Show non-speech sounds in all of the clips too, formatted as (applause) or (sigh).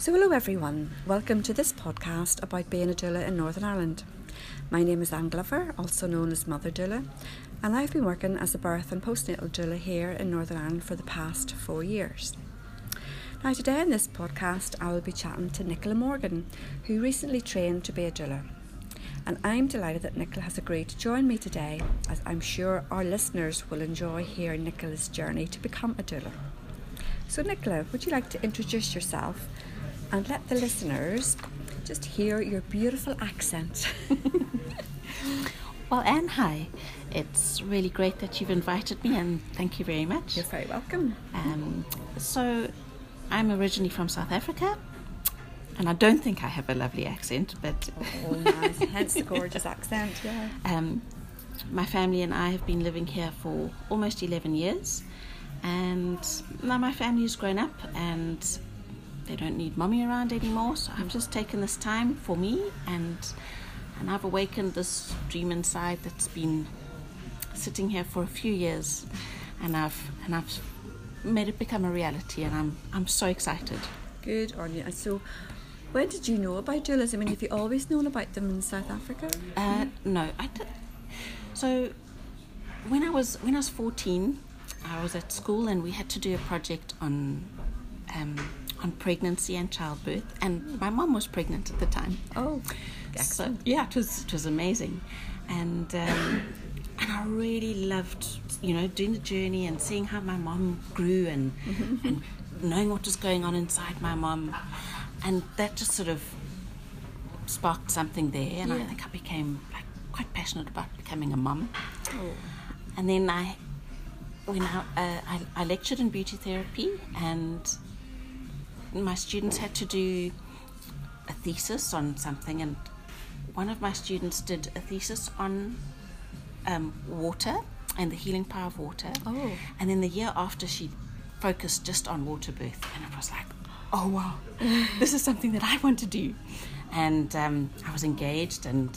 So, hello everyone. Welcome to this podcast about being a doula in Northern Ireland. My name is Anne Glover, also known as Mother Doula, and I've been working as a birth and postnatal doula here in Northern Ireland for the past four years. Now, today in this podcast, I will be chatting to Nicola Morgan, who recently trained to be a doula. And I'm delighted that Nicola has agreed to join me today, as I'm sure our listeners will enjoy hearing Nicola's journey to become a doula. So, Nicola, would you like to introduce yourself and let the listeners just hear your beautiful accent. (laughs) well, Anne, hi. It's really great that you've invited me, and thank you very much. You're very welcome. Um, so, I'm originally from South Africa, and I don't think I have a lovely accent, but. Oh, nice. Hence the gorgeous accent, yeah. (laughs) Um, my family and I have been living here for almost 11 years, and now my family has grown up, and they don't need mummy around anymore. So I've just taken this time for me and and I've awakened this dream inside that's been sitting here for a few years and I've and I've made it become a reality and I'm I'm so excited. Good on you. So when did you know about doulas? I mean, have you always known about them in South Africa? Uh, no, I did. So when I was when I was 14, I was at school and we had to do a project on um, on pregnancy and childbirth, and my mom was pregnant at the time. Oh, excellent. So, yeah, it was it was amazing, and um, and I really loved you know doing the journey and seeing how my mom grew and mm-hmm. and knowing what was going on inside my mom, and that just sort of sparked something there, and yeah. I think I became like quite passionate about becoming a mum. Oh. And then I when I, uh, I, I lectured in beauty therapy and my students had to do a thesis on something, and one of my students did a thesis on um, water and the healing power of water. Oh. And then the year after, she focused just on water birth, and it was like, oh wow, (laughs) this is something that I want to do. And um, I was engaged and,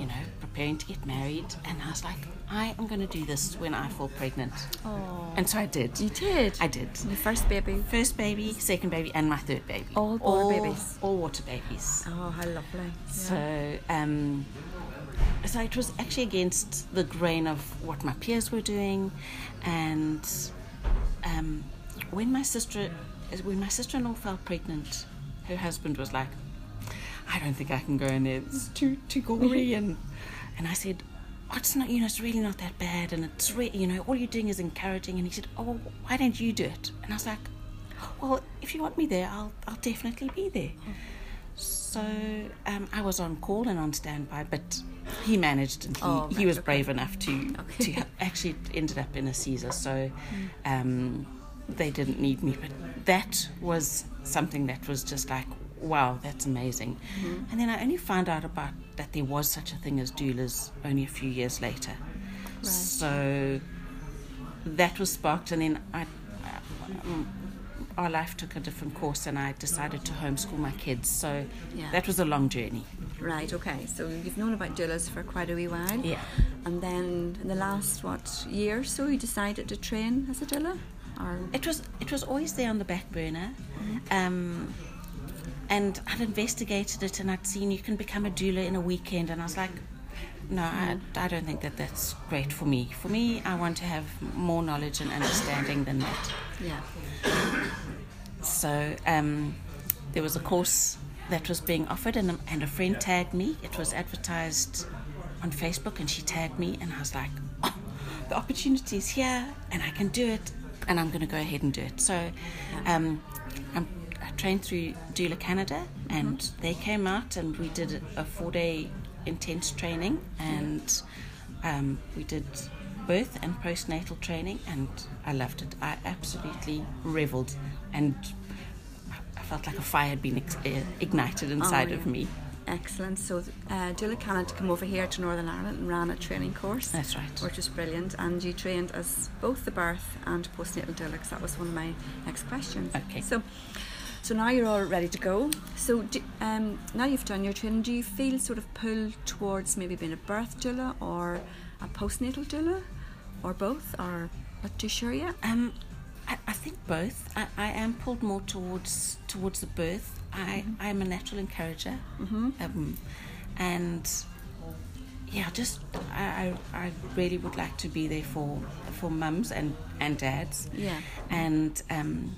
you know, preparing to get married, and I was like, I am going to do this when I fall pregnant. Oh. And so I did. You did? I did. Your first baby? First baby, second baby, and my third baby. All water babies? All water babies. Oh, how lovely. Yeah. So, um, so it was actually against the grain of what my peers were doing. And um, when my sister, when my sister-in-law fell pregnant, her husband was like, I don't think I can go in there. It's too too gory and and I said, oh, it's not, you know, it's really not that bad. And it's really, you know, all you're doing is encouraging. And he said, oh, well, why don't you do it? And I was like, well, if you want me there, I'll, I'll definitely be there. So um, I was on call and on standby, but he managed and he, oh, right, he was okay. brave enough to, okay. to (laughs) actually ended up in a Caesar. So um, they didn't need me. But that was something that was just like, wow, that's amazing. Mm-hmm. And then I only found out about that there was such a thing as doulas only a few years later. Right. So that was sparked, and then I, um, our life took a different course, and I decided to homeschool my kids. So yeah. that was a long journey. Right. Okay. So you've known about doulas for quite a wee while. Yeah. And then in the last what year or so, you decided to train as a doula. Or? It was it was always there on the back burner. Mm-hmm. Um, and I'd investigated it and I'd seen you can become a doula in a weekend, and I was like, no, I, I don't think that that's great for me. For me, I want to have more knowledge and understanding than that. Yeah. So um, there was a course that was being offered, and, and a friend tagged me. It was advertised on Facebook, and she tagged me, and I was like, oh, the opportunity is here, and I can do it, and I'm going to go ahead and do it. So um, I'm trained through Doula Canada, and mm-hmm. they came out and we did a four day intense training, and um, we did birth and postnatal training, and I loved it. I absolutely reveled, and I felt like a fire had been ex- uh, ignited inside oh, yeah. of me. Excellent. So, uh, Doula Canada come over here to Northern Ireland and ran a training course. That's right. Which was brilliant. And you trained as both the birth and postnatal doula, because that was one of my next questions. Okay. So, so now you're all ready to go. So do, um, now you've done your training, do you feel sort of pulled towards maybe being a birth doula or a postnatal doula, or both, or not too sure yet? Um, I, I think both. I, I am pulled more towards towards the birth I I'm a natural encourager, Mm-hmm. um, and yeah, just I, I I really would like to be there for for mums and and dads, Yeah. and um,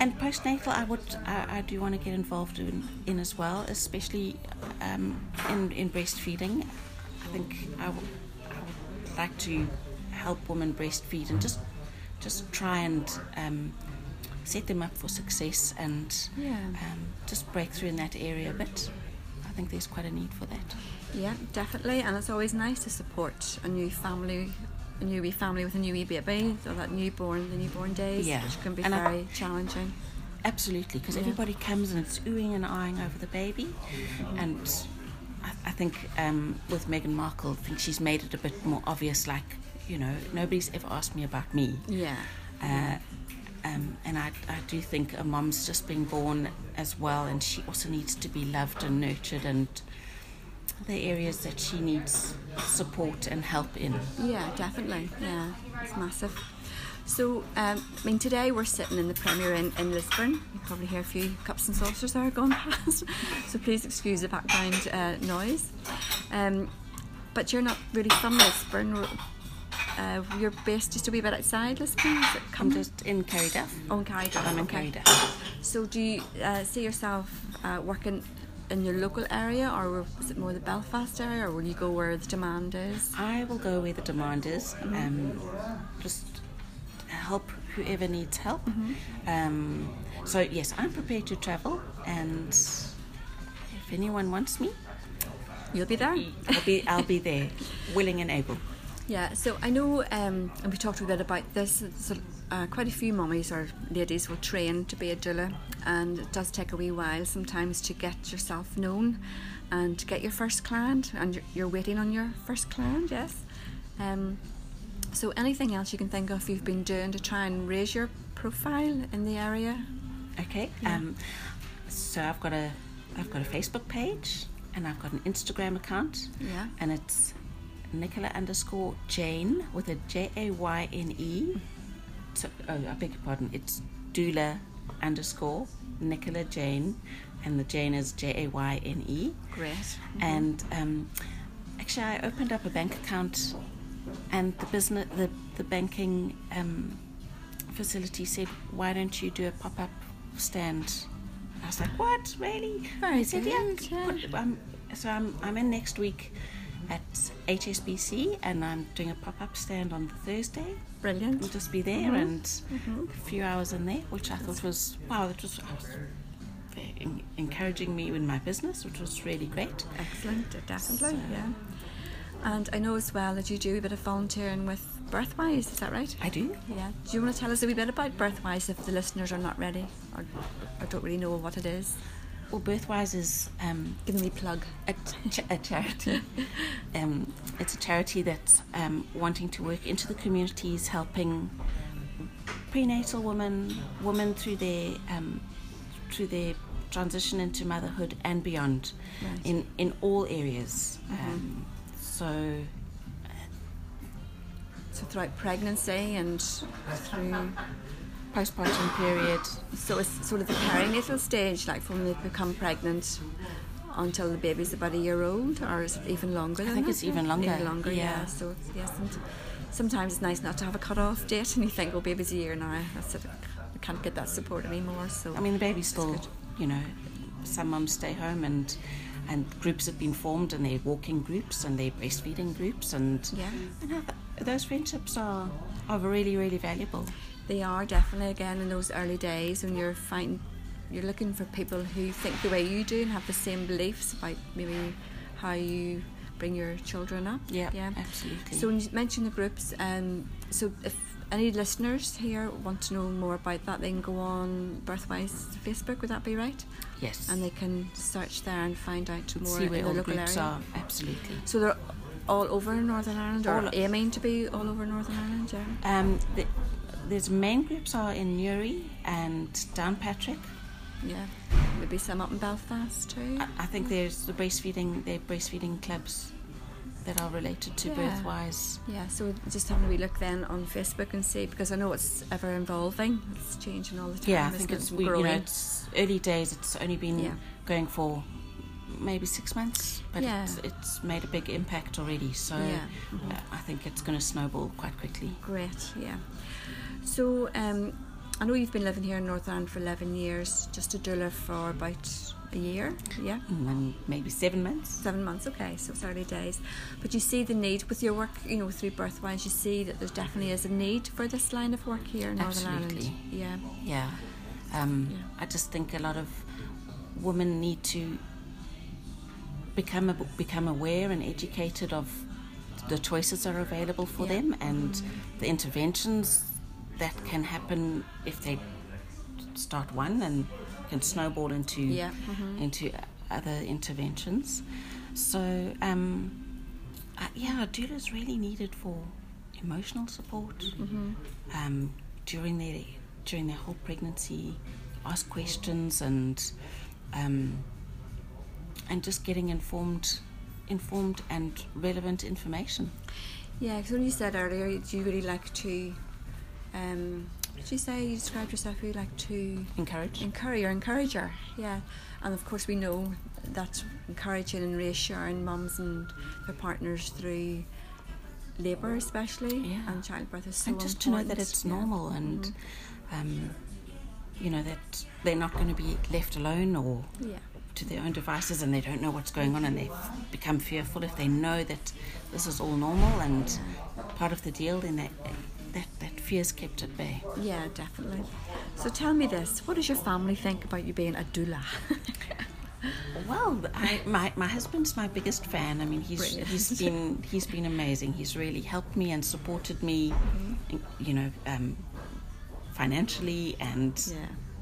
and postnatal I would I, I do want to get involved in, in as well, especially um, in in breastfeeding. I think I would I would like to help women breastfeed and just just try and um, set them up for success and Yeah. um, just break through in that area a bit. I think there's quite a need for that. Yeah, definitely. And it's always nice to support a new family, a new wee family with a new wee baby, or that newborn, the newborn days, Yeah. which can be And I- very challenging. Absolutely, because Yeah. everybody comes and it's oohing and eyeing over the baby, and I, I think um, with Meghan Markle, I think she's made it a bit more obvious. Like, you know, nobody's ever asked me about me, Yeah. uh, um, and I, I do think a mom's just been born as well, and she also needs to be loved and nurtured, and the areas that she needs support and help in. Yeah, definitely. Yeah, it's massive. So, um, I mean, today we're sitting in the Premier Inn in Lisburn. You probably hear a few cups and saucers there going (laughs) past, so please excuse the background uh, noise. Um, but you're not really from Lisburn. Uh, you're based just a wee bit outside Lisburn. Is it I'm just in Carryduff. on Carryduff. I'm in okay. So, do you uh, see yourself uh, working in your local area, or is it more the Belfast area, or will you go where the demand is? I will go where the demand is. Um, just help whoever needs help. Um, so yes, I'm prepared to travel, and if anyone wants me, You'll be there. I'll be I'll be there, (laughs) willing and able. Yeah, so I know, um, and we talked a bit about this. Uh, quite a few mummies or ladies will train to be a doula, and it does take a wee while sometimes to get yourself known and to get your first client. And you're, you're waiting on your first client, yes. Um, so, anything else you can think of you've been doing to try and raise your profile in the area? Okay. Yeah. Um, so I've got a I've got a Facebook page and I've got an Instagram account. Yeah. and it's Nicola underscore Jayne with a J A Y N E. Oh, I beg your pardon. It's doula underscore Nicola Jayne, and the Jayne is J A Y N E. Great. And um, actually, I opened up a bank account, and the business, the the banking um, facility said, "Why don't you do a pop up stand?" I was like, "What? Really?" Very I said, "Yeah." yeah. Put, um, so I'm I'm in next week at HSBC, and I'm doing a pop up stand on Thursday. Brilliant. We'll just be there Mhm. and Mhm. a few hours in there, which I thought was wow. That was, was en- encouraging me in my business, which was really great. Excellent, definitely, So- yeah. And I know as well that you do a bit of volunteering with Birthwise, is that right? I do. Yeah. Do you want to tell us a wee bit about Birthwise if the listeners are not ready or, or don't really know what it is? Well, Birthwise is um, them a plug. a, ch- a charity. (laughs) um, it's a charity that's um, wanting to work into the communities, helping prenatal women, women through their um, through their transition into motherhood and beyond, Right. in in all areas. Mhm. Um, so So throughout pregnancy and through. Postpartum period. So it's sort of the perinatal stage, like from when they become pregnant until the baby's about a year old, or is it even longer I think that? it's even longer, Even longer, yeah. yeah. So it's- yes, and sometimes it's nice not to have a cut-off date, and you think, "Oh, baby's a year now. That's it. I can't get that support anymore." So I mean, the baby's still, you know, some mums stay home and and groups have been formed and they're walking groups and they're breastfeeding groups and yeah. th- those friendships are are really really valuable. They are definitely again in those early days when you're find you're looking for people who think the way you do and have the same beliefs about maybe how you bring your children up. Yeah, Yeah. absolutely. So when you mentioned the groups, um, so if any listeners here want to know more about that, they can go on Birthwise Facebook. Would that be right? yes, And they can search there and find out more see where the all the local groups area. are. Absolutely. So they're all over Northern Ireland, or All- aiming to be all over Northern Ireland. Yeah. Um, the, there's main groups are in Newry and Downpatrick. Yeah. Maybe some up in Belfast too. I, I think there's the breastfeeding, the breastfeeding clubs that are related to Yeah. Birthwise. Yeah, so just having a wee look then on Facebook and see because I know it's ever evolving. It's changing all the time. Yeah, I think it? it's And we, you know it's early days. It's only been Yeah. going for maybe six months, but Yeah. it's, it's made a big impact already. So Yeah. Mhm. uh, I think it's going to snowball quite quickly. Great, yeah. So um, I know you've been living here in North Ireland for 11 years, just a doula for about a year, yeah? Mm, And maybe seven months. Seven months, okay, so it's early days. But you see the need with your work, you know, through Birthwise, you see that there definitely is a need for this line of work here in Northern Absolutely. Ireland. Yeah, Yeah. Um, Yeah. I just think a lot of women need to become a, become aware and educated of the choices that are available for Yeah. them and the interventions that can happen if they start one and can snowball into Yeah, mhm. into other interventions. So um, uh, yeah, doula is really needed for emotional support Mm-hmm. um, during their during their whole pregnancy, ask questions and um, and just getting informed informed and relevant information. Yeah, because when you said earlier, do you really like to, um, did you say you described yourself, you like to Encourage. encourage or encourager? Yeah, and of course we know that encouraging and reassuring mums and their partners through labour, especially Yeah. and childbirth, is so and just to know that it's Yeah. normal and Mhm. um, you know that they're not going to be left alone or Yeah, to their own devices and they don't know what's going on and they become fearful if they know that this is all normal and part of the deal then that that, that fear is kept at bay yeah, definitely. So tell me this: what does your family think about you being a doula? (laughs) well I, my, my husband's my biggest fan i mean he's Brilliant. he's been he's been amazing he's really helped me and supported me in- you know um, financially and Yeah.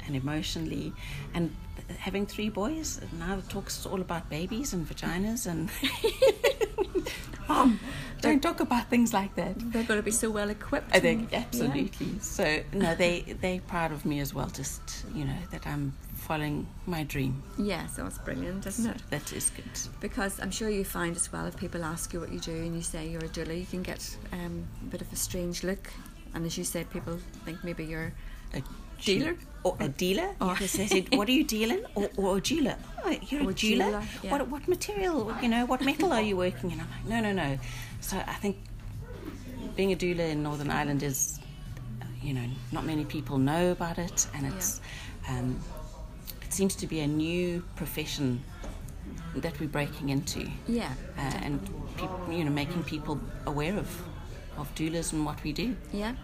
and emotionally and having three boys now it talks all about babies and vaginas and (laughs) Mom, (laughs) don't talk about things like that. They're going to be so well equipped. I think absolutely. So no, they they proud of me as well. Just you know that I'm following my dream. Yeah. yeah, so it's brilliant, isn't it? That is good. Because I'm sure you find as well if people ask you what you do and you say you're a doula, you can get um, a bit of a strange look. And as you said, people think maybe you're A Dealer? or a dealer? Or- Because they said, "What are you dealing?" (laughs) Or, or a jeweler? Oh, you're Or a jeweler. jeweler, yeah. What what material? You know, what metal are you working in? I'm like, no, no, no. So I think being a doula in Northern Ireland is, you know, not many people know about it, and it's um, it seems to be a new profession that we're breaking into, yeah, uh, and people, you know, making people aware of of doulas and what we do. yeah.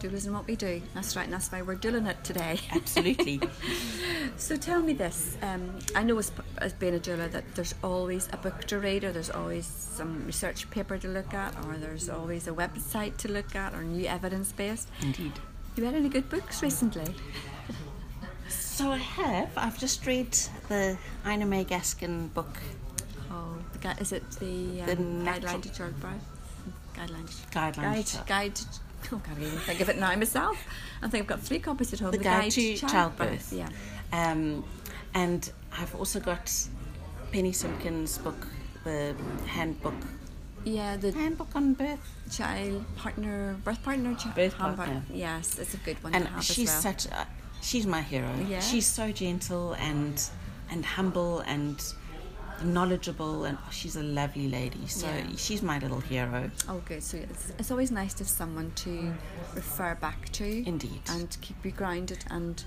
Doulas and what we do. That's right, and that's why we're doing it today. Absolutely. (laughs) So tell me this. Um, I know as, as being a doula that there's always a book to read, or there's always some research paper to look at, or there's always a website to look at, or new evidence based. Indeed. You read any good books recently? So I have. I've just read the Ina May Gaskin book, Oh, the gui- is it the, um, The guideline natural- to childbirth? Guideline. Guideline Guide. to- Guide. To- Oh, I can't even think of it now myself. I think I've got three copies at home. The Guide to Childbirth. Yeah. um, and I've also got Penny Simkin's book, the handbook, Yeah, the handbook on birth. child partner, birth partner, chi- Birth handbook. partner. Yes, it's a good one And to have she's as well. such. A, she's my hero. Yeah. She's so gentle and and humble and knowledgeable, and she's a lovely lady. So Yeah. she's my little hero. Oh, good. So it's, it's always nice to have someone to refer back to. Indeed. And keep you grounded and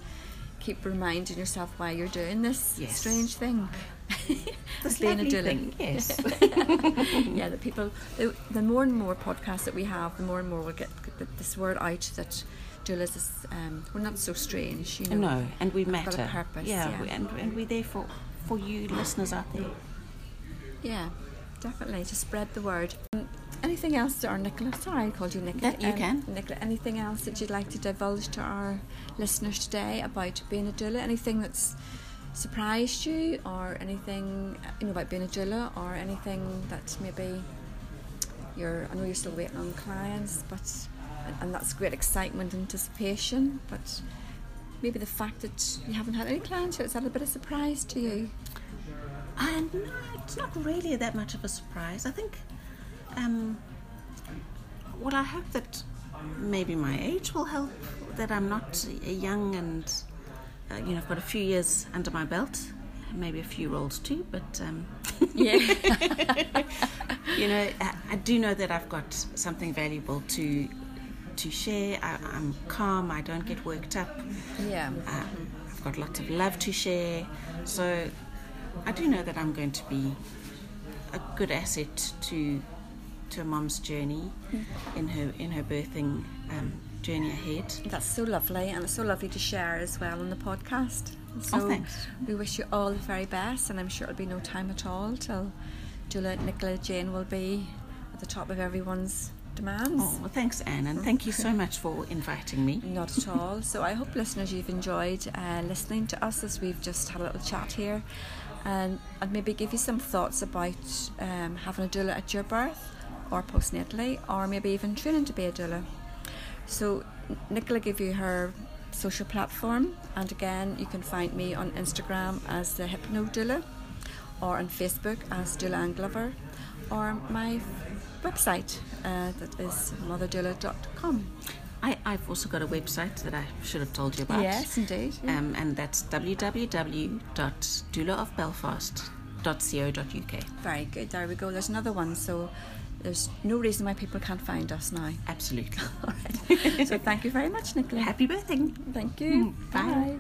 keep reminding yourself why you're doing this Yes. strange thing. (laughs) This Being a thing, yes. (laughs) yeah, the people, the, the more and more podcasts that we have, the more and more we'll get this word out that doulas is, um, we're not so strange, you know. No, and we matter. a purpose, yeah, yeah. we- and, and we're there for, for you listeners out there. Yeah, definitely, to spread the word. Um, Anything else, or Nicola? Sorry, I called you Nicola. That you can. Nicola, anything else that you'd like to divulge to our listeners today about being a doula? Anything that's surprised you, or anything you know about being a doula, or anything that maybe you're? I know you're still waiting on clients, but and, and that's great excitement, and anticipation, but. Maybe the fact that you haven't had any clients yet, is that a bit of a surprise to you? And no, it's not really that much of a surprise. I think Um, well, I hope that maybe my age will help. That I'm not young and uh, you know I've got a few years under my belt, maybe a few roles too. But um, (laughs) Yeah. you know, I, I do know that I've got something valuable to to share. I, I'm calm. I don't get worked up. yeah. Uh, I've got lots of love to share. So I do know that I'm going to be a good asset to to a mom's journey in her in her birthing um, journey ahead. That's so lovely, and it's so lovely to share as well on the podcast. So thanks. we wish you all the very best, and I'm sure it'll be no time at all till Julia, Nicola, Jayne will be at the top of everyone's demands. Oh, well, thanks, Anne, and thank you so much for inviting me. (laughs) Not at all. So I hope listeners you've enjoyed uh, listening to us as we've just had a little chat here, and and maybe give you some thoughts about um, having a doula at your birth, or postnatally, or maybe even training to be a doula. So Nicola gave you her social platform, and again you can find me on Instagram as the Hypno Doula, or on Facebook as Doula Anne Glover, or my website uh, that is motherdoula.com. I, I've also got a website that I should have told you about. Yes, indeed. yeah. Um, and that's www.doulaofbelfast.co.uk. Very good. There we go. There's another one. So there's no reason why people can't find us now. Absolutely. (laughs) All right. so thank you very much, Nicola. Happy birthday. Thank you. Bye. Bye.